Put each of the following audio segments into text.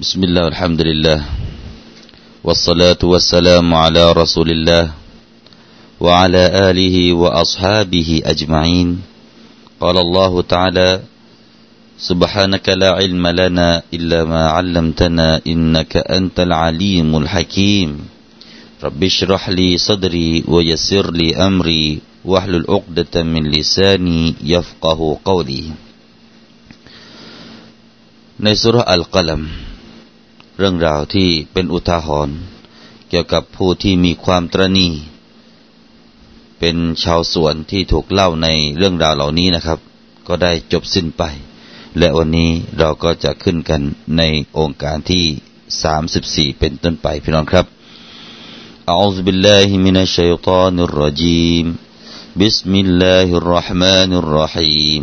بسم الله والحمد لله والصلاة والسلام على رسول الله وعلى آله وأصحابه أجمعين قال الله تعالى سبحانك لا علم لنا إلا ما علمتنا إنك أنت العليم الحكيم رب اشرح لي صدري ويسر لي أمري واحلل عقدة من لساني يفقه قولي ในสุรอัลกลัม เรื่องราวที่เป็นอุทาหรณ์เกี่ยวกับผู้ที่มีความตรณีเป็นชาวสวนที่ถูกเล่าในเรื่องราวเหล่านี้นะครับ ก็ได้จบสิ้นไป และวันนี้เราก็จะขึ้นกันในองค์การที่ 34 เป็นต้นไปพี่น้องครับ أعوذ بالله من الشيطان الرجيم بسم الله الرحمن الرحيم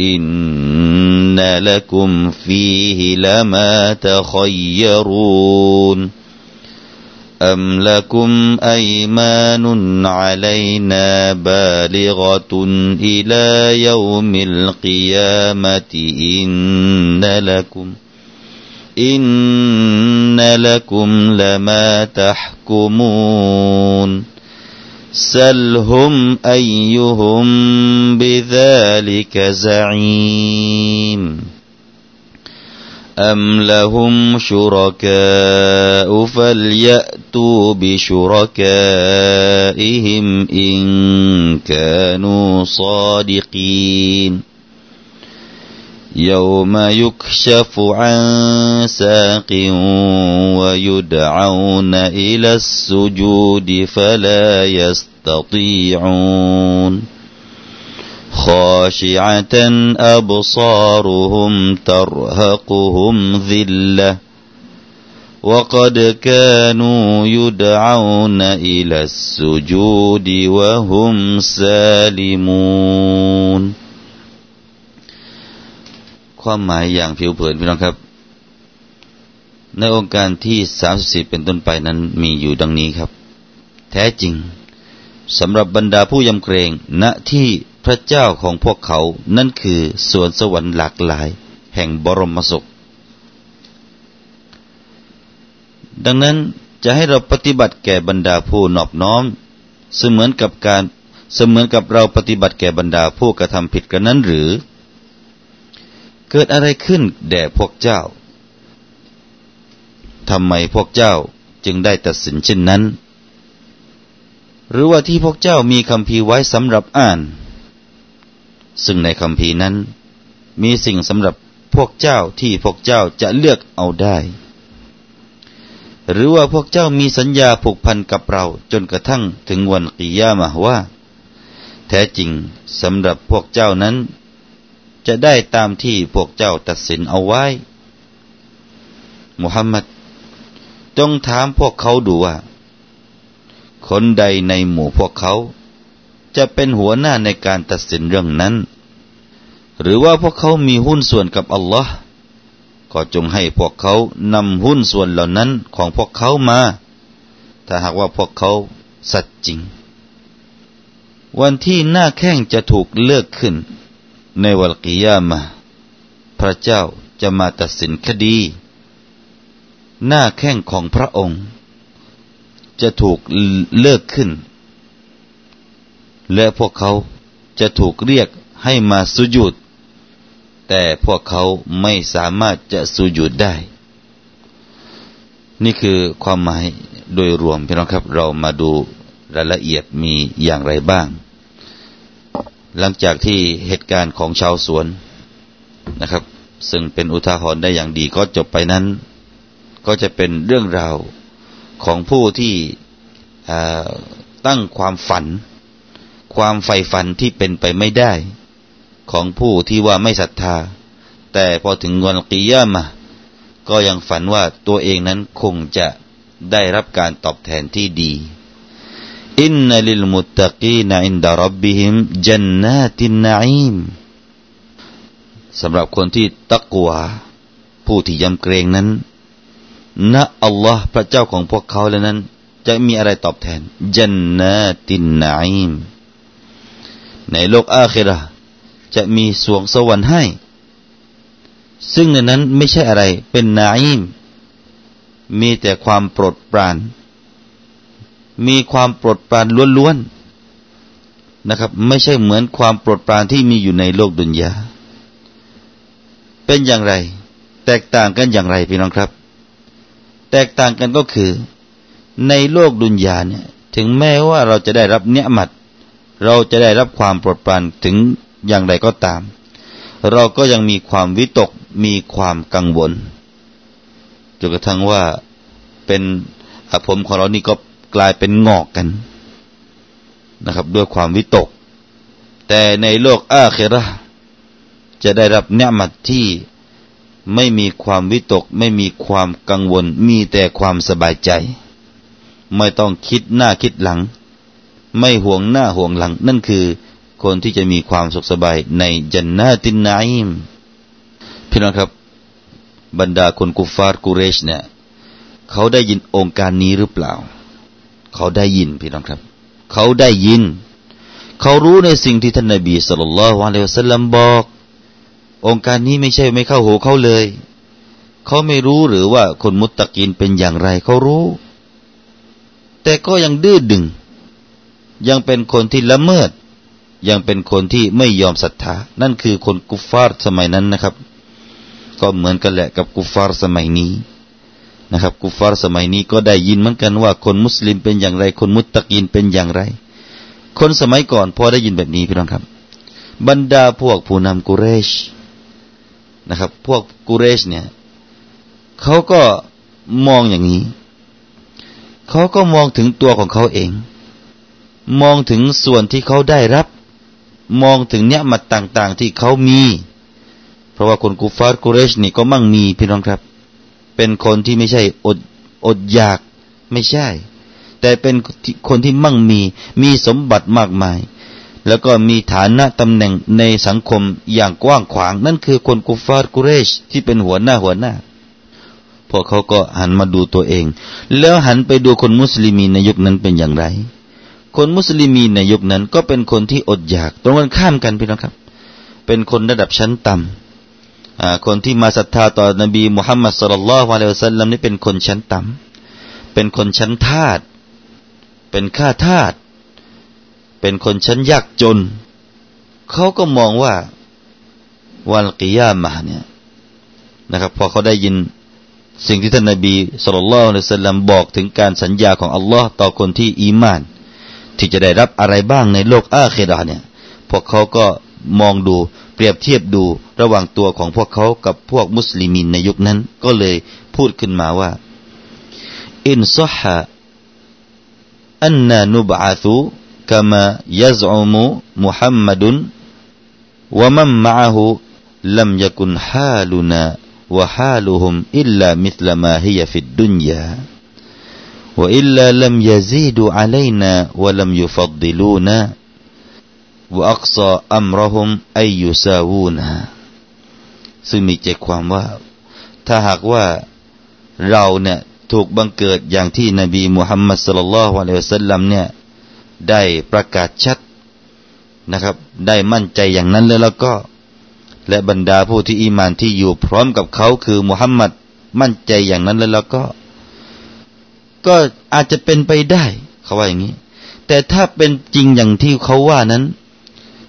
إن لكم فيه لما تخيرون أم لكم أيمان علينا بالغة إلى يوم القيامة إن لكم إن لكم لما تحكمون سلهم أيهم بذلك زعيم أم لهم شركاء فليأتوا بشركائهم إن كانوا صادقين يوم يكشف عن ساق ويدعون إلى السجود فلا يستطيعون خاشعة أبصارهم ترهقهم ذلة وقد كانوا يدعون إلى السجود وهم سالمون ความหมายอย่างผิวเผินพี่น้องครับ ในองค์การที่34เป็นต้นไปนั้นมีอยู่ดังนี้ครับ แท้จริง สำหรับบรรดาผู้ยำเกรงณที่พระเจ้าของพวกเขานั่นคือสวนสวรรค์หลากหลาย แห่งบรมสุข ดังนั้นจะให้เราปฏิบัติแก่บรรดาผู้นอบน้อม เสมือนกับการเสมือนกับเราปฏิบัติแก่บรรดาผู้กระทำผิดกันนั้นหรือ เกิดอะไรขึ้นแด่พวกเจ้าทำไมพวกเจ้าจึงได้ตัดสินเช่นนั้น หรือว่าที่พวกเจ้ามีคำพีไว้สำหรับอ่าน ซึ่งในคำพีนั้น มีสิ่งสำหรับพวกเจ้าที่พวกเจ้าจะเลือกเอาได้ หรือว่าพวกเจ้ามีสัญญาผูกพันกับเราจนกระทั่งถึงวันกิยามะว่า แท้จริงสำหรับพวกเจ้านั้น จะได้ตามที่พวกเจ้าตัดสินเอาไว้ มุฮัมมัดจงถามพวกเขาดูว่า คนใดในหมู่พวกเขา จะเป็นหัวหน้าในการตัดสินเรื่องนั้น หรือว่าพวกเขามีหุ้นส่วนกับอัลลอฮ์ก็จงให้พวกเขานำหุ้นส่วนเหล่านั้นของพวกเขามา ถ้าหากว่าพวกเขาสัตย์จริง วันที่หน้าแข้งจะถูกเลิกขึ้น ในวันกิยามะพระเจ้าจะมาตัดสินคดี หน้าแข้งของพระองค์ จะถูกเลิกขึ้น และพวกเขาจะถูกเรียกให้มาสุยุดแต่พวกเขาไม่สามารถจะสุยุดได้ นี่คือความหมายโดยรวมพี่น้องครับ เรามาดูรายละเอียดมีอย่างไรบ้าง หลังจากที่เหตุการณ์ของชาวสวนนะครับ ซึ่งเป็นอุทาหรณ์ได้อย่างดีก็จบไปนั้น ก็จะเป็นเรื่องราว ของผู้ที่ตั้งความฝัน ความใฝ่ฝันที่เป็นไปไม่ได้ ของผู้ที่ว่าไม่ศรัทธา แต่พอถึงวันกิยามะก็ยังฝันว่าตัวเองนั้นคงจะได้รับการตอบแทนที่ดีอินนัลิลมุตตะกีนอินดารับบิฮิมจันนาตินนาอิมสำหรับคนที่ตักวาผู้ที่ยำเกรงนั้น ณอัลลอฮ์พระเจ้าของพวกเขาแล้วนั้น จะมีอะไรตอบแทนจันนาตินนาอิมในโลกอาคิรห์จะมีสวงสวรรค์ให้ ซึ่งในนั้นไม่ใช่อะไร เป็นนาอิมมีแต่ความโปรดปราน มีความโปรดปรานล้วนๆนะครับ ไม่ใช่เหมือนความโปรดปรานที่มีอยู่ในโลกดุนยาเป็นอย่างไร แตกต่างกันอย่างไรพี่น้องครับ แตกต่างกันก็คือ ในโลกดุนยาเนี่ยถึงแม้ว่าเราจะได้รับเนื้อมัด เราจะได้รับความโปรดปรานถึงอย่างไรก็ตาม เราก็ยังมีความวิตกมีความกังวลจนกระทั่งว่าเป็นผมของเรานี่ก็กลายเป็นงอกกันนะครับ ด้วยความวิตก แต่ในโลกอาเคระจะได้รับเนื้อมัดที่ ไม่มีความวิตก ไม่มีความกังวล มีแต่ความสบายใจ ไม่ต้องคิดหน้าคิดหลัง ไม่ห่วงหน้าห่วงหลัง นั่นคือคนที่จะมีความสุขสบายในจันนาตินนาอิมพี่น้องครับ บรรดาคนกุฟาร์กุเรชเนี่ย เขาได้ยินองค์การนี้หรือเปล่า เขาได้ยินพี่น้องครับ เขาได้ยิน เขารู้ในสิ่งที่ท่านนบีสุลต่านละฮ์อะลัยฮิสลามบอก องค์การนี้ไม่ใช่ไม่เข้าหูเขาเลย เขาไม่รู้หรือว่าคนมุตตะกินเป็นอย่างไรเขารู้ แต่ก็ยังดื้อดึง ยังเป็นคนที่ละเมิด ยังเป็นคนที่ไม่ยอมศรัทธา นั่นคือคนกุฟฟาร์สมัยนั้นนะครับ ก็เหมือนกันแหละกับกุฟฟาร์สมัยนี้นะครับกุฟาร์สมัยนี้ก็ได้ยินเหมือนกันว่า คนมุสลิมเป็นอย่างไร คนมุตตะกีนเป็นอย่างไร คนสมัยก่อนพอได้ยินแบบนี้พี่น้องครับ บรรดาพวกผู้นำกุเรช นะครับ พวกกุเรชเนี่ยเขาก็มองอย่างนี้ เขาก็มองถึงตัวของเขาเอง มองถึงส่วนที่เขาได้รับ มองถึงเนี้ยมัดต่างๆ ที่เขามี เพราะว่าคนกูฟาร์กูเรชนี่ก็มั่งมีพี่น้องครับ เป็นคนที่ไม่ใช่อดอดอยากไม่ใช่ แต่เป็นคนที่มั่งมี มีสมบัติมากมาย แล้วก็มีฐานะตำแหน่งในสังคมอย่างกว้างขวาง นั่นคือคนกูฟาร์กูเรช ที่เป็นหัวหน้าหัวหน้าพวกเขาก็หันมาดูตัวเอง แล้วหันไปดูคนมุสลิมีในยุคนั้นเป็นอย่างไร คนมุสลิมีในยุคนั้นก็เป็นคนที่อดอยาก ตรงกันข้ามกันพี่น้องครับ เป็นคนระดับชั้นต่ำคนที่มาศรัทธาต่อนบีมุฮัมมัดสุลลัลลอฮุอะลัยฮิวสัลลัมนี่เป็นคนชั้นต่ำเป็นคนชั้นทาสเป็นข้าทาส เป็นคนชั้นยากจน เขาก็มองว่าวันกิยามะเนี่ยนะครับพอเขาได้ยินสิ่งที่ท่านนบีสุลต่านละอัลลัมบอกถึงการสัญญาของอัลลอฮ์ต่อคนที่อีมาน ที่จะได้รับอะไรบ้างในโลกอาคิรอเนี่ยพวกเขาก็มองดูเปรียบเทียบดูระหว่างตัวของพวกเขากับพวกมุสลิมินในยุคนั้น ก็เลยพูดขึ้นมาว่าอินซฮะอันนานุบะธุกามายซ อุมุมุฮัมมัดุนวะมันมะอะฮูลัมยกุนฮาลุนาวะฮาลุฮุมอิลลามิสลมาฮิยฟิดดุนยา وإلا لم يزيدوا علينا ولم يفضلونا วอักซออัมรหุมอายุซาวูนะซึ่งมีใจความว่า ถ้าหากว่าเราเนี่ยถูกบังเกิดอย่างที่นบีมุฮัมมัดสุลลัลฮวาเลวซัลลัมเนี่ย ได้ประกาศชัดนะครับ ได้มั่นใจอย่างนั้นเลยแล้วก็ และบรรดาผู้ที่อีมานที่อยู่พร้อมกับเขาคือมุฮัมมัดมั่นใจอย่างนั้นเลยแล้วก็ ก็อาจจะเป็นไปได้ เขาว่าอย่างนี้ แต่ถ้าเป็นจริงอย่างที่เขาว่านั้น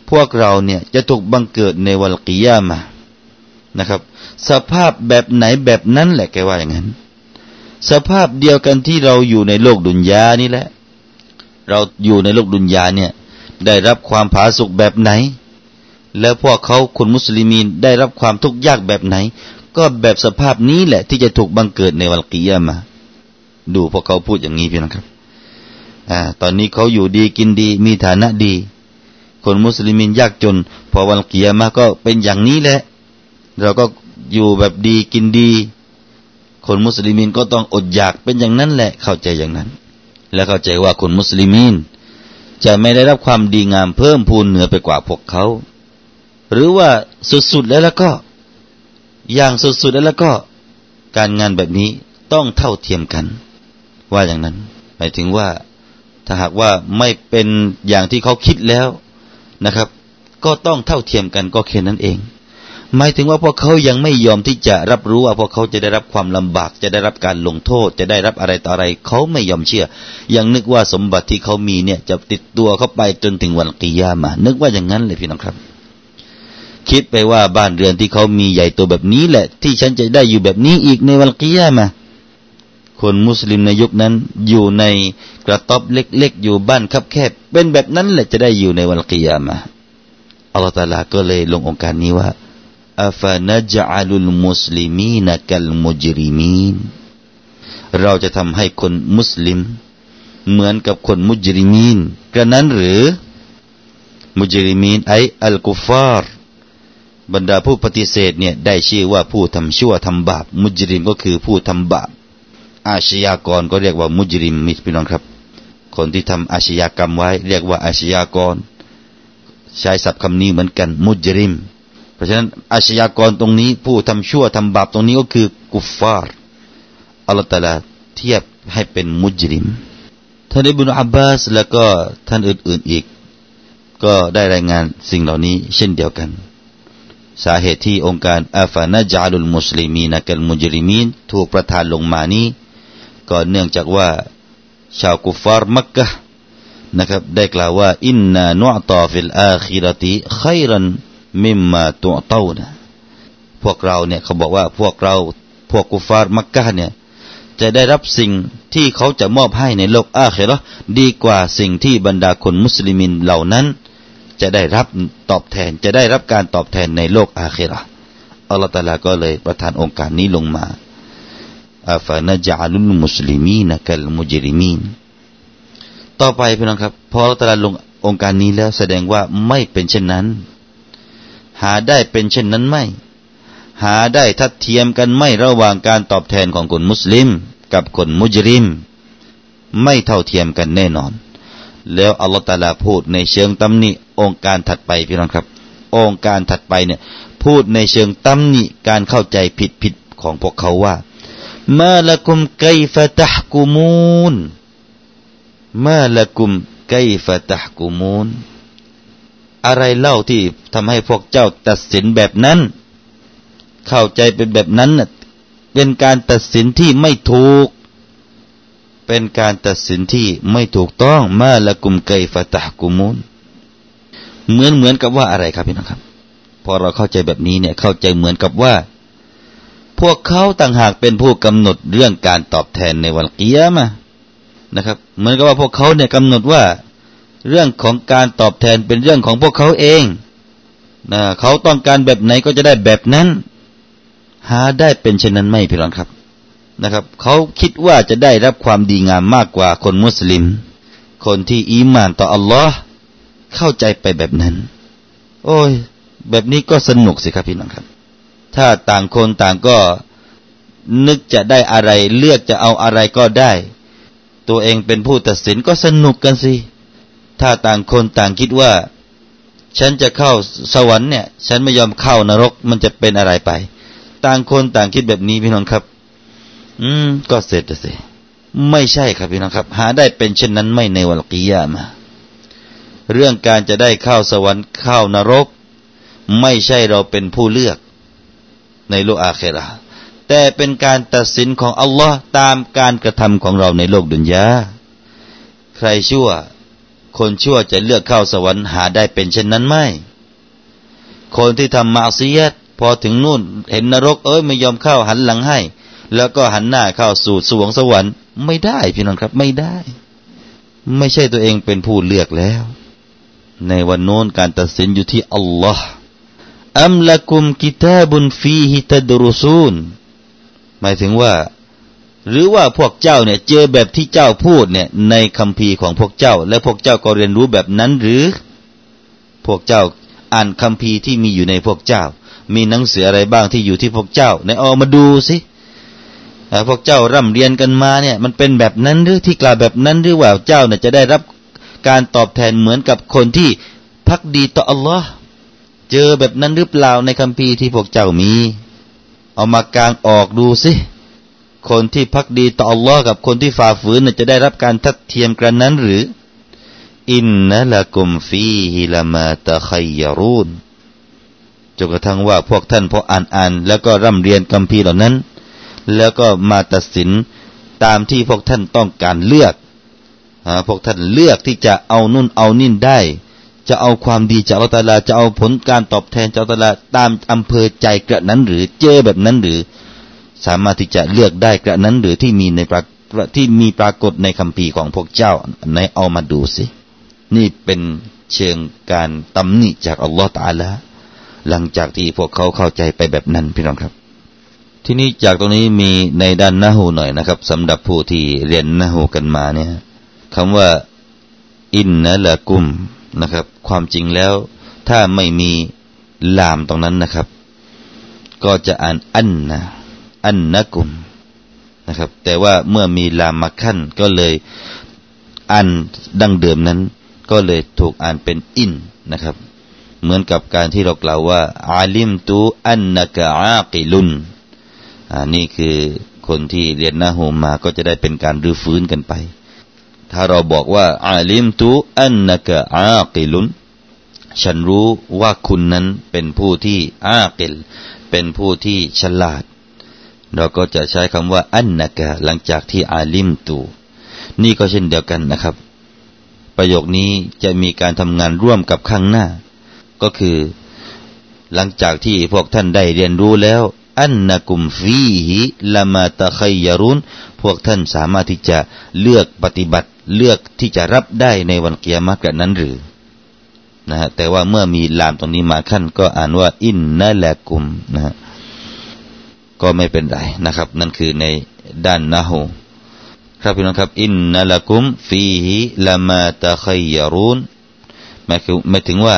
พวกเราเนี่ยจะถูกบังเกิดในวันกิยามานะครับ สภาพแบบไหนแบบนั้นแหละแกว่าอย่างนั้น สภาพเดียวกันที่เราอยู่ในโลกดุนยานี่แหละ เราอยู่ในโลกดุนยาเนี่ย ได้รับความผาสุกแบบไหน แล้วพวกเขาคนมุสลิมีนได้รับความทุกข์ยากแบบไหน ก็แบบสภาพนี้แหละ ที่จะถูกบังเกิดในวันกิยามาดูพวกเขาพูดอย่างนี้พี่นะครับอ่าตอนนี้เขาอยู่ดีกินดี มีฐานะดี คนมุสลิมินยากจน พอวันกิยามะฮ์ก็เป็นอย่างนี้แหละ เราก็อยู่แบบดีกินดี คนมุสลิมินก็ต้องอดอยากเป็นอย่างนั้นแหละ เข้าใจอย่างนั้น และเข้าใจว่าคนมุสลิมินจะไม่ได้รับความดีงามเพิ่มพูนเหนือไปกว่าพวกเขา หรือว่าสุดๆแล้วแล้วก็ อย่างสุดๆแล้วแล้วก็ การงานแบบนี้ต้องเท่าเทียมกัน ว่าอย่างนั้นหมายถึงว่าถ้าหากว่าไม่เป็นอย่างที่เขาคิดแล้วนะครับ ก็ต้องเท่าเทียมกันก็แค่นั้นเอง หมายถึงว่าพวกเขายังไม่ยอมที่จะรับรู้ว่าพวกเขาจะได้รับความลำบาก จะได้รับการลงโทษ จะได้รับอะไรต่ออะไร เขาไม่ยอมเชื่อ ยังนึกว่าสมบัติที่เขามีเนี่ย จะติดตัวเขาไปจนถึงวันกิยามานึกว่าอย่างนั้นเลยพี่น้องครับ คิดไปว่าบ้านเรือนที่เขามีใหญ่ตัวแบบนี้แหละ ที่ฉันจะได้อยู่แบบนี้อีกในวันกิยามาคนมุสลิมในยุคนั้นอยู่ในกระต๊อบเล็ก ๆ อยู่บ้านคับแคบ เป็นแบบนั้นแหละจะได้อยู่ในวันกิยามาอัลลอฮฺตาลาก็เลยลงองค์การนี้ว่า อัฟนจัลุลมุสลิมีนกัลมุจริมีนเราจะทำให้คนมุสลิม เหมือนกับคนมุจริมีนกระนั้นหรือ มุจริมีนไออัลกุฟาร์บรรดาผู้ปฏิเสธเนี่ยได้ชื่อว่าผู้ทำชั่วทำบาป มุจริมก็คือผู้ทำบาป อาชญากรก็เรียกว่ามุจริมมิพี่น้องครับ คนที่ทำอาชญากรรมไว้ เรียกว่าอาชญากร ใช้ศัพท์คำนี้เหมือนกัน มุจริม ราะฉะนั้นอาชญากรตรงนี้ ผู้ทำชั่วทำบาปตรงนี้ก็คือกุฟฟาร์อัลลอฮฺตาลาเทียบให้เป็นมุจริมท่านอิบุอับบาสแล้วก็ท่านอื่นๆอีก ก็ได้รายงานสิ่งเหล่านี้ เช่นเดียวกัน สาเหตุที่องค์การอาฟานาจารุลมุสลิมีนักัลมุจริมีนถูกประทานลงมานี้ ก็เนื่องจากว่าชาวกุฟฟาร์มักกะนะครับได้กล่าวว่าإنا نعطى في الآخرة خيرا مما تعطون นะพวกเราเนี่ยเขาบอกว่าพวกเราพวกกุฟาร์มักกะเนี่ย จะได้รับสิ่งที่เขาจะมอบให้ในโลกอาเครอดีกว่าสิ่งที่บรรดาคนมุสลิมินเหล่านั้น จะได้รับตอบแทนจะได้รับการตอบแทนในโลกอาเครออัลลอฮฺตาลาก็เลยประทานองค์การนี้ลงมาอาฟานจาลุลมุสลิมีนกัลมุจริมีนต่อไปพี่น้องครับพออัลลอฮฺตาลาลงองค์การนี้แล้วแสดงว่าไม่เป็นเช่นนั้น หาได้เป็นเช่นนั้นไม่ หาได้ทัดเทียมกันไม่ระหว่างการตอบแทนของคนมุสลิม กับคนมุจริม ไม่เท่าเทียมกันแน่นอน แล้วอัลลอฮฺตาลาพูดในเชิงตำหนิองค์การถัดไปพี่น้องครับ องค์การถัดไปเนี่ย พูดในเชิงตำหนิการเข้าใจผิดผิดของพวกเขาว่ามาละกุมไกฟะตะกุมูนมาละกุมไกฟะตะกุมูน อะไรเล่าที่ทำให้พวกเจ้าตัดสินแบบนั้น เข้าใจเป็นแบบนั้นน่ะเป็นการตัดสินที่ไม่ถูก เป็นการตัดสินที่ไม่ถูกต้องมาละกุมไกฟะตะกุมุนเหมือนเหมือนกับว่าอะไรครับพี่น้องครับ พอเราเข้าใจแบบนี้เนี่ยเข้าใจเหมือนกับว่า พวกเขาต่างหากเป็นผู้กำหนดเรื่องการตอบแทนในวันกิยามะนะครับ เหมือนกับว่าพวกเขาเนี่ยกำหนดว่า เรื่องของการตอบแทนเป็นเรื่องของพวกเขาเองนะเขาต้องการแบบไหนก็จะได้แบบนั้น หาได้เป็นเช่นนั้นไม่พี่น้องครับนะครับ เขาคิดว่าจะได้รับความดีงามมากกว่าคนมุสลิม คนที่อีมานต่ออัลลอฮ์เข้าใจไปแบบนั้น โอ้ย แบบนี้ก็สนุกสิครับพี่น้องครับ ถ้าต่างคนต่างก็นึกจะได้อะไร เลือกจะเอาอะไรก็ได้ ตัวเองเป็นผู้ตัดสินก็สนุกกันสิ ถ้าต่างคนต่างคิดว่า ฉันจะเข้าสวรรค์เนี่ย ฉันไม่ยอมเข้านรกมันจะเป็นอะไรไป ต่างคนต่างคิดแบบนี้พี่น้องครับ อืม ก็เสร็จสิไม่ใช่ครับพี่น้องครับ หาได้เป็นเช่นนั้นไม่ในวันกิยามา เรื่องการจะได้เข้าสวรรค์เข้านรก ไม่ใช่เราเป็นผู้เลือก ในโลกอาเคราแต่เป็นการตัดสินของอัลลอฮ์ตามการกระทำของเราในโลกดุนยาใครชั่ว คนชั่วจะเลือกเข้าสวรรค์หาได้เป็นเช่นนั้นไหมคนที่ทำมาซียตพอถึงนู่นเห็นนรกเอ้ยไม่ยอมเข้าหันหลังให้ แล้วก็หันหน้าเข้าสู่สวงสวรรค์ไม่ได้พี่น้องครับไม่ได้ ไม่ใช่ตัวเองเป็นผู้เลือกแล้ว ในวันโน้นการตัดสินอยู่ที่อัลลอฮ์อัมละกุมกิตาบุนฟีฮิตดรุซูนหมายถึงว่า หรือว่าพวกเจ้าเนี่ยเจอแบบที่เจ้าพูดเนี่ย ในคำพีของพวกเจ้า และพวกเจ้าก็เรียนรู้แบบนั้นหรือ พวกเจ้าอ่านคำพีที่มีอยู่ในพวกเจ้า มีหนังสืออะไรบ้างที่อยู่ที่พวกเจ้าในเอามาดูสิพวกเจ้าร่ำเรียนกันมาเนี่ย มันเป็นแบบนั้นหรือที่กล่าวแบบนั้นหรือว่าเจ้าเนี่ยจะได้รับการตอบแทนเหมือนกับคนที่พักดีต่ออัลลอฮ์เจอแบบนั้นหรือเปล่าในคัมภีร์ที่พวกเจ้ามี เอามากางออกดูสิ คนที่พักดีต่ออัลลอฮ์กับคนที่ฝ่าฝืนจะได้รับการทัดเทียมกันนั้นหรือ อินนัละกุมฟีฮิลามาตะขัยรูนจนกระทั่งว่าพวกท่านพออ่านอ่าน แล้วก็ร่ำเรียนคัมภีร์เหล่านั้น แล้วก็มาตัดสินตามที่พวกท่านต้องการเลือกพวกท่านเลือกที่จะเอานุ่นเอานิ่นได้ จะเอาความดีจากอัลตาลา จะเอาผลการตอบแทนจากอัลตาลาตามอำเภอใจกระนั้นหรือเจอแบบนั้นหรือ สามารถที่จะเลือกได้กระนั้นหรือที่มีในปรากที่มีปรากฏในคัมภีร์ของพวกเจ้าในเอามาดูสิ นี่เป็นเชิงการตำหนิจากอัลลอฮฺตาลาหลังจากที่พวกเขาเข้าใจไปแบบนั้นพี่น้องครับ ที่นี้จากตรงนี้มีในด้านนาหูหน่อยนะครับสำหรับผู้ที่เรียนนาหูกันมาเนี่ยคำว่า อินนะละกุมนะครับ ความจริงแล้ว ถ้าไม่มีลามตรงนั้นนะครับ ก็จะอ่านอันนะ อันนักุมนะครับ แต่ว่าเมื่อมีลามมาขั้นก็เลยอันดังเดิมนั้น ก็เลยถูกอ่านเป็นอินนะครับ เหมือนกับการที่เรากล่าวว่าอาลิมตูอันนักอากิลุนอ่านี่คือคนที่เรียนหน้าหูมาก็จะได้เป็นการรื้อฟื้นกันไป ถ้าเราบอกว่าอาลิมตูอันนักอากิลุนฉันรู้ว่าคุณนั้นเป็นผู้ที่อากิลเป็นผู้ที่ฉลาด เราก็จะใช้คำว่าอันนักะหลังจากที่อาลิมตูนี่ก็เช่นเดียวกันนะครับ ประโยคนี้จะมีการทำงานร่วมกับข้างหน้า ก็คือ หลังจากที่พวกท่านได้เรียนรู้แล้วอันนักุมฟีฮิละมาตะไคยรุนพวกท่านสามารถที่จะเลือกปฏิบัติเลือกที่จะรับได้ในวันเกียรตินั้นหรือนะฮะแต่ว่าเมื่อมีลามตรงนี้มาขั้นก็อ่านว่า อินนัละกุมนะฮะ ก็ไม่เป็นไรนะครับ นั่นคือในด้านนะฮูครับพี่น้องครับ อินนัลกุมฟีฮิลามาตะขัยรูนหมายคือหมายถึงว่า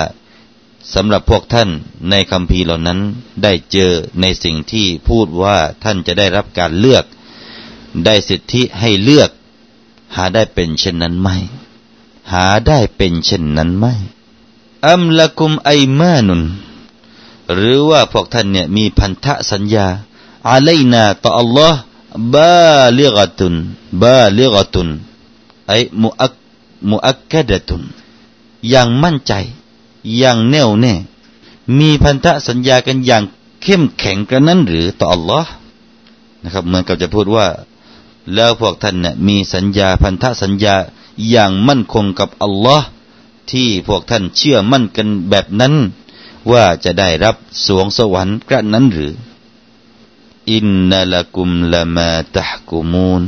สำหรับพวกท่านในคำพีเหล่านั้นได้เจอในสิ่งที่พูดว่าท่านจะได้รับการเลือก ได้สิทธิให้เลือก หาได้เป็นเช่นนั้นไหม หาได้เป็นเช่นนั้นไหมอัมละกุมไอมานุน หรือว่าพวกท่านเนี่ยมีพันธสัญญา อาลัยนาต่อ Allah บาลิกตุนบาลิกตุนไอมุอักมุอักกดตุนอย่างมั่นใจ อย่างแน่วแน่ มีพันธะสัญญากันอย่างเข้มแข็งกันนั้นหรือต่อ Allah นะครับเหมือนกับจะพูดว่า แล้วพวกท่านเนี่ยมีสัญญาพันธะสัญญาอย่างมั่นคงกับอัลลอฮ์ที่พวกท่านเชื่อมั่นกันแบบนั้น ว่าจะได้รับสวงสวรรค์กระนั้นหรือ อินนัลกุมละมาตะกุมูน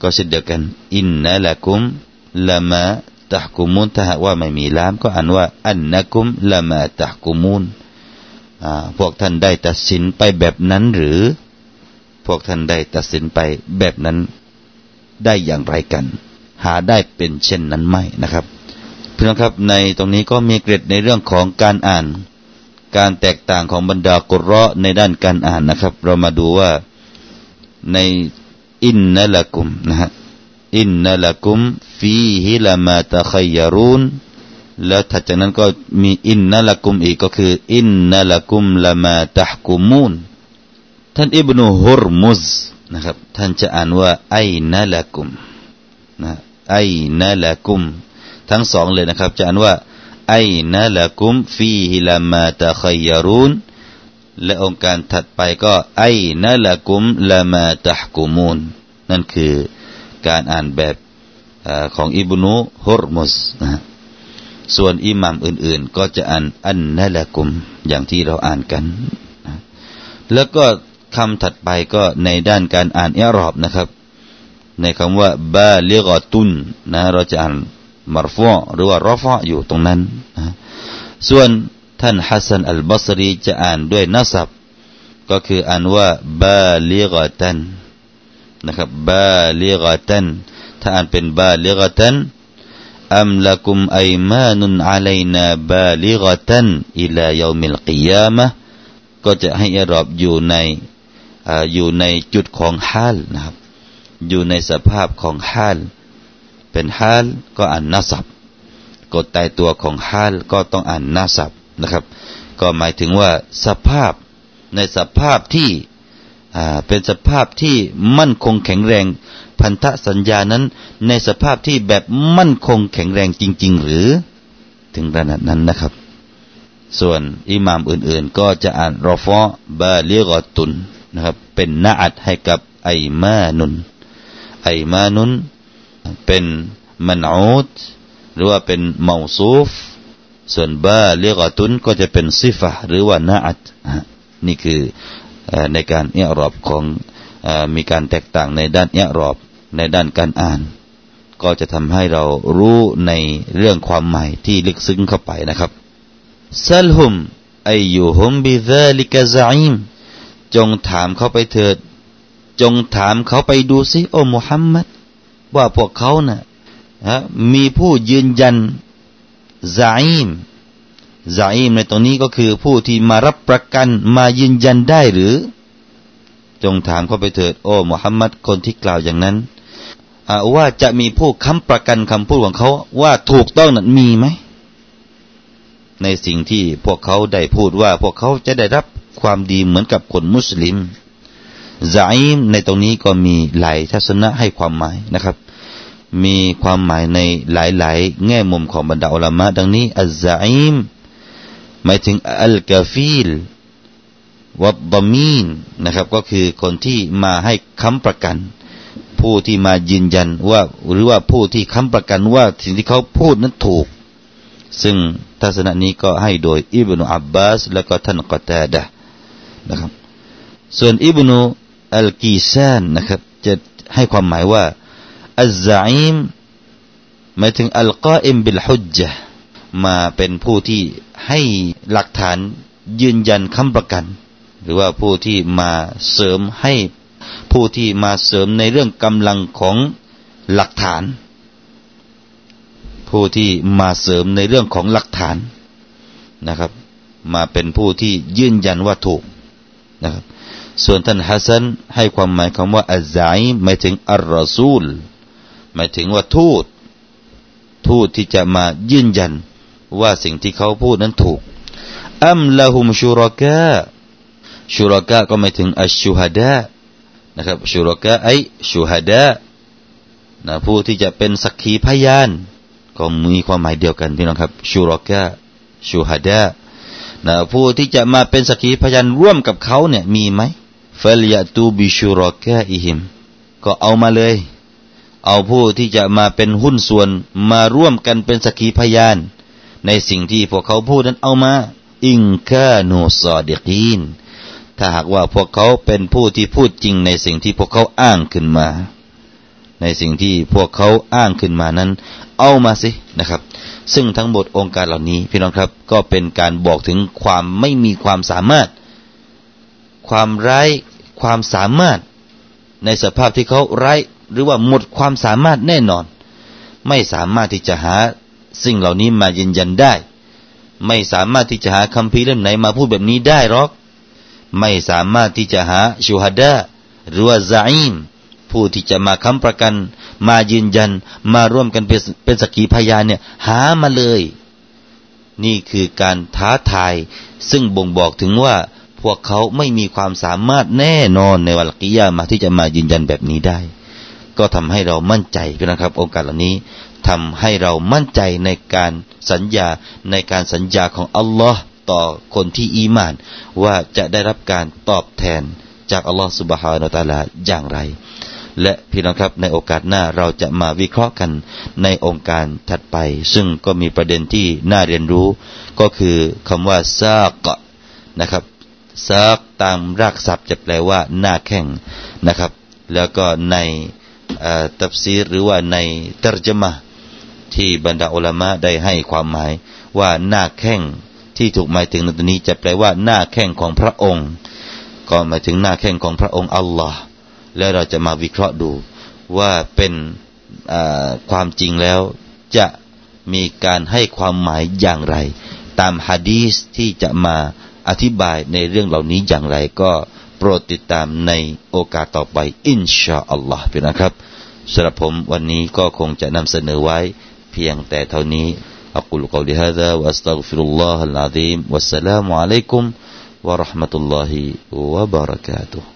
ก็เช่นเดียวกันอินนัลกุมละมาตะกุมูนถ้าหากว่าไม่มีลามก็อ่านว่าอันนักุมละมาตะกุมูนพวกท่านได้ตัดสินไปแบบนั้นหรือ พวกท่านได้ตัดสินไปแบบนั้นได้อย่างไรกัน หาได้เป็นเช่นนั้นไหมนะครับเพื่อนครับในตรงนี้ก็มีเกร็ดในเรื่องของการอ่าน การแตกต่างของบรรดากุรอในด้านการอ่านนะครับ เรามาดูว่าในอินนัลกุมนะฮะอินนัลกุมฟีฮิลามาตะขยารูนแล้วถัดจากนั้นก็มีอินนัลกุมอีกก็คือ อินนัลกุมลามาตะกุมูนท่านอิบนุฮุรมุซนะครับท่านจะอ่านว่าไอนัลกุมนะไอนัลกุม ทั้งสองเลยนะครับ จะอ่านว่า ไอนะละกุมฟีฮิลามาตะขยรุนและองค์การถัดไปก็ ไอนะละกุมละมาตะกุมูนนั่นคือการอ่านแบบของอิบนุฮุรมุสนะส่วนอิหมัมอื่น ๆ ก็จะอ่านอันนะละกุมอย่างที่เราอ่านกันแล้วก็คำถัดไปก็ในด้านการอ่านอิรอบนะครับ ในคำว่าبالغةٌ นะเราจะอ่าน มัรฟูอ์หรือว่ารอฟออยู่ตรงนั้นนะส่วนท่านฮัสซันอัลบัสรีจะอ่านด้วยนัสับก็คืออ่านว่าبالغةً นะครับ بالغةً ถ้าอ่านเป็น بالغةً أم لكم أيمان عليناบาลิกตันอิลายามิลกิยามะก็จะให้อรอบอยู่ในอยู่ในจุดของฮาลนะครับ อยู่ในสภาพของฮาล เป็นฮาลก็อ่านนาสับกฎตายตัวของฮาลก็ต้องอ่านนาสับนะครับ ก็หมายถึงว่าสภาพในสภาพที่เป็นสภาพที่มั่นคงแข็งแรง พันธสัญญานั้น ในสภาพที่แบบมั่นคงแข็งแรงจริง ๆ หรือถึงขนาดนั้นนะครับ ส่วนอิหมามอื่น ๆ ก็จะอ่านรอฟอบาลีกอตุนนะครับ เป็นนาอัดให้กับไอมานุนไอมานุน เป็นมันอูดหรือว่าเป็นเมาซูฟ ส่วนบาลีกตุนก็จะเป็นซิฟะหรือว่านาอัดนี่คือในการเอียรอบของมีการแตกต่างในด้านเอียรอบในด้านการอ่าน ก็จะทำให้เรารู้ในเรื่องความหมายที่ลึกซึ้งเข้าไปนะครับซัลฮุมอายุฮุมบิซาลิกะซาอิมจงถามเขาไปเถิด จงถามเขาไปดูสิโอ้มุฮัมมัด ว่าพวกเขาเนะ่ะมีผู้ยืนยันซาอิมซาอิมในตรงนี้ก็คือผู้ที่มารับประกันมายืนยันได้หรือ จงถามเขาไปเถิดโอ้มุฮัมมัดคนที่กล่าวอย่างนั้นว่าจะมีผู้ค้ำประกันคำพูดของเขาว่าถูกต้องนั้นมีไหมในสิ่งที่พวกเขาได้พูดว่า พวกเขาจะได้รับความดีเหมือนกับคนมุสลิมซาอิมในตรงนี้ก็มีหลายทัศนะให้ความหมายนะครับ มีความหมายในหลาย ๆ แง่มุมของบรรดาอัลามะดังนี้อัลซาอิมหมายถึงอัลกาฟิลวัดบามีนนะครับก็คือคนที่มาให้ค้ำประกัน ผู้ที่มายืนยันว่าหรือว่าผู้ที่ค้ำประกันว่าสิ่งที่เขาพูดนั้นถูก ซึ่งทัศนะนี้ก็ให้โดยอิบนุอับบาส และก็ท่านกอตาดะนะครับ ส่วนอิบนุอัลกีซานนะครับ จะให้ความหมายว่า อัลซาอิมหมายถึงอัลกาอิมบิลฮุจจ์มาเป็นผู้ที่ให้หลักฐานยืนยันคำประกัน หรือว่าผู้ที่มาเสริมให้ผู้ที่มาเสริมในเรื่องกำลังของหลักฐาน ผู้ที่มาเสริมในเรื่องของหลักฐานนะครับ มาเป็นผู้ที่ยืนยันว่าถูกนะครับส่วนท่านฮัสซันให้ความหมายคำว่าอัลไซหมายถึงอัลรอซูล หมายถึงว่าทูต ทูตที่จะมายืนยันว่าสิ่งที่เขาพูดนั้นถูกอัมละหุมชูรกะชูรกะก็หมายถึงอัชชูฮัดะนะครับชูรกะไอชูฮัดะนะผู้ที่จะเป็นสักขีพยาน ก็มีความหมายเดียวกันพี่น้องครับชูรกะชูฮัดะนะผู้ที่จะมาเป็นสักขีพยานร่วมกับเขาเนี่ยมีไหมฟัลยาตูบิชูรกะอิหิม ก็เอามาเลย เอาผู้ที่จะมาเป็นหุ้นส่วนมาร่วมกันเป็นสักขีพยาน ในสิ่งที่พวกเขาพูดนั้นเอามา อิงคาโนซอดีกีนถ้าหากว่าพวกเขาเป็นผู้ที่พูดจริงในสิ่งที่พวกเขาอ้างขึ้นมา ในสิ่งที่พวกเขาอ้างขึ้นมานั้น เอามาสินะครับ ซึ่งทั้งหมดองค์การเหล่านี้พี่น้องครับ ก็เป็นการบอกถึงความไม่มีความสามารถ ความไร้ความสามารถ ในสภาพที่เขาไร้ หรือว่าหมดความสามารถแน่นอน ไม่สามารถที่จะหาสิ่งเหล่านี้มายืนยันได้ ไม่สามารถที่จะหาคำพีเล่มไหนมาพูดแบบนี้ได้หรอก ไม่สามารถที่จะหาชูฮัดะหรือว่าซาอิมผู้ที่จะมาค้ำประกัน มายืนยัน มาร่วมกันเป็นเป็นสกีพยานเนี่ย หามาเลย นี่คือการท้าทาย ซึ่งบ่งบอกถึงว่า พวกเขาไม่มีความสามารถแน่นอนในวันกิยามาที่จะมายืนยันแบบนี้ได้ ก็ทำให้เรามั่นใจนะครับองค์การเหล่านี้ทำให้เรามั่นใจในการสัญญาในการสัญญาของอัลลอฮ์ต่อคนที่อีมาน ว่าจะได้รับการตอบแทนจากอัลลอฮ์สุบฮานาตาลาอย่างไร และพี่น้องครับในโอกาสหน้าเราจะมาวิเคราะห์กันในองค์การถัดไป ซึ่งก็มีประเด็นที่น่าเรียนรู้ ก็คือคำว่าซากนะครับซากตามรากศัพท์จะแปลว่าหน้าแข้งนะครับ แล้วก็ใน ตับซีหรือว่าในตรจมะที่บรรดาอัลามะได้ให้ความหมายว่าหน้าแข้งที่ถูกหมายถึงในตัวนี้จะแปลว่าหน้าแข้งของพระองค์ ก็หมายถึงหน้าแข้งของพระองค์อัลลอฮ์แล้วเราจะมาวิเคราะห์ดูว่าเป็นความจริงแล้วจะมีการให้ความหมายอย่างไร ตามฮะดีสที่จะมาอธิบายในเรื่องเหล่านี้อย่างไรก็ รดติดตามในโอกาสต่อไปอินชาอัลลอฮ์พี่นะครับสำหรับผมวันนี้ก็คงจะนำเสนอไว้เพียงแต่เท่านี้อักุลกอลิฮะดะวะอัสตัฆฟิรุลลอฮ์อัลอาดีมวัสสลามุอะลัยกุมวะราะห์มะตุลลอฮิวะบาราะกาตุฮ์